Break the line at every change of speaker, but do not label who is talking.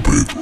Drop.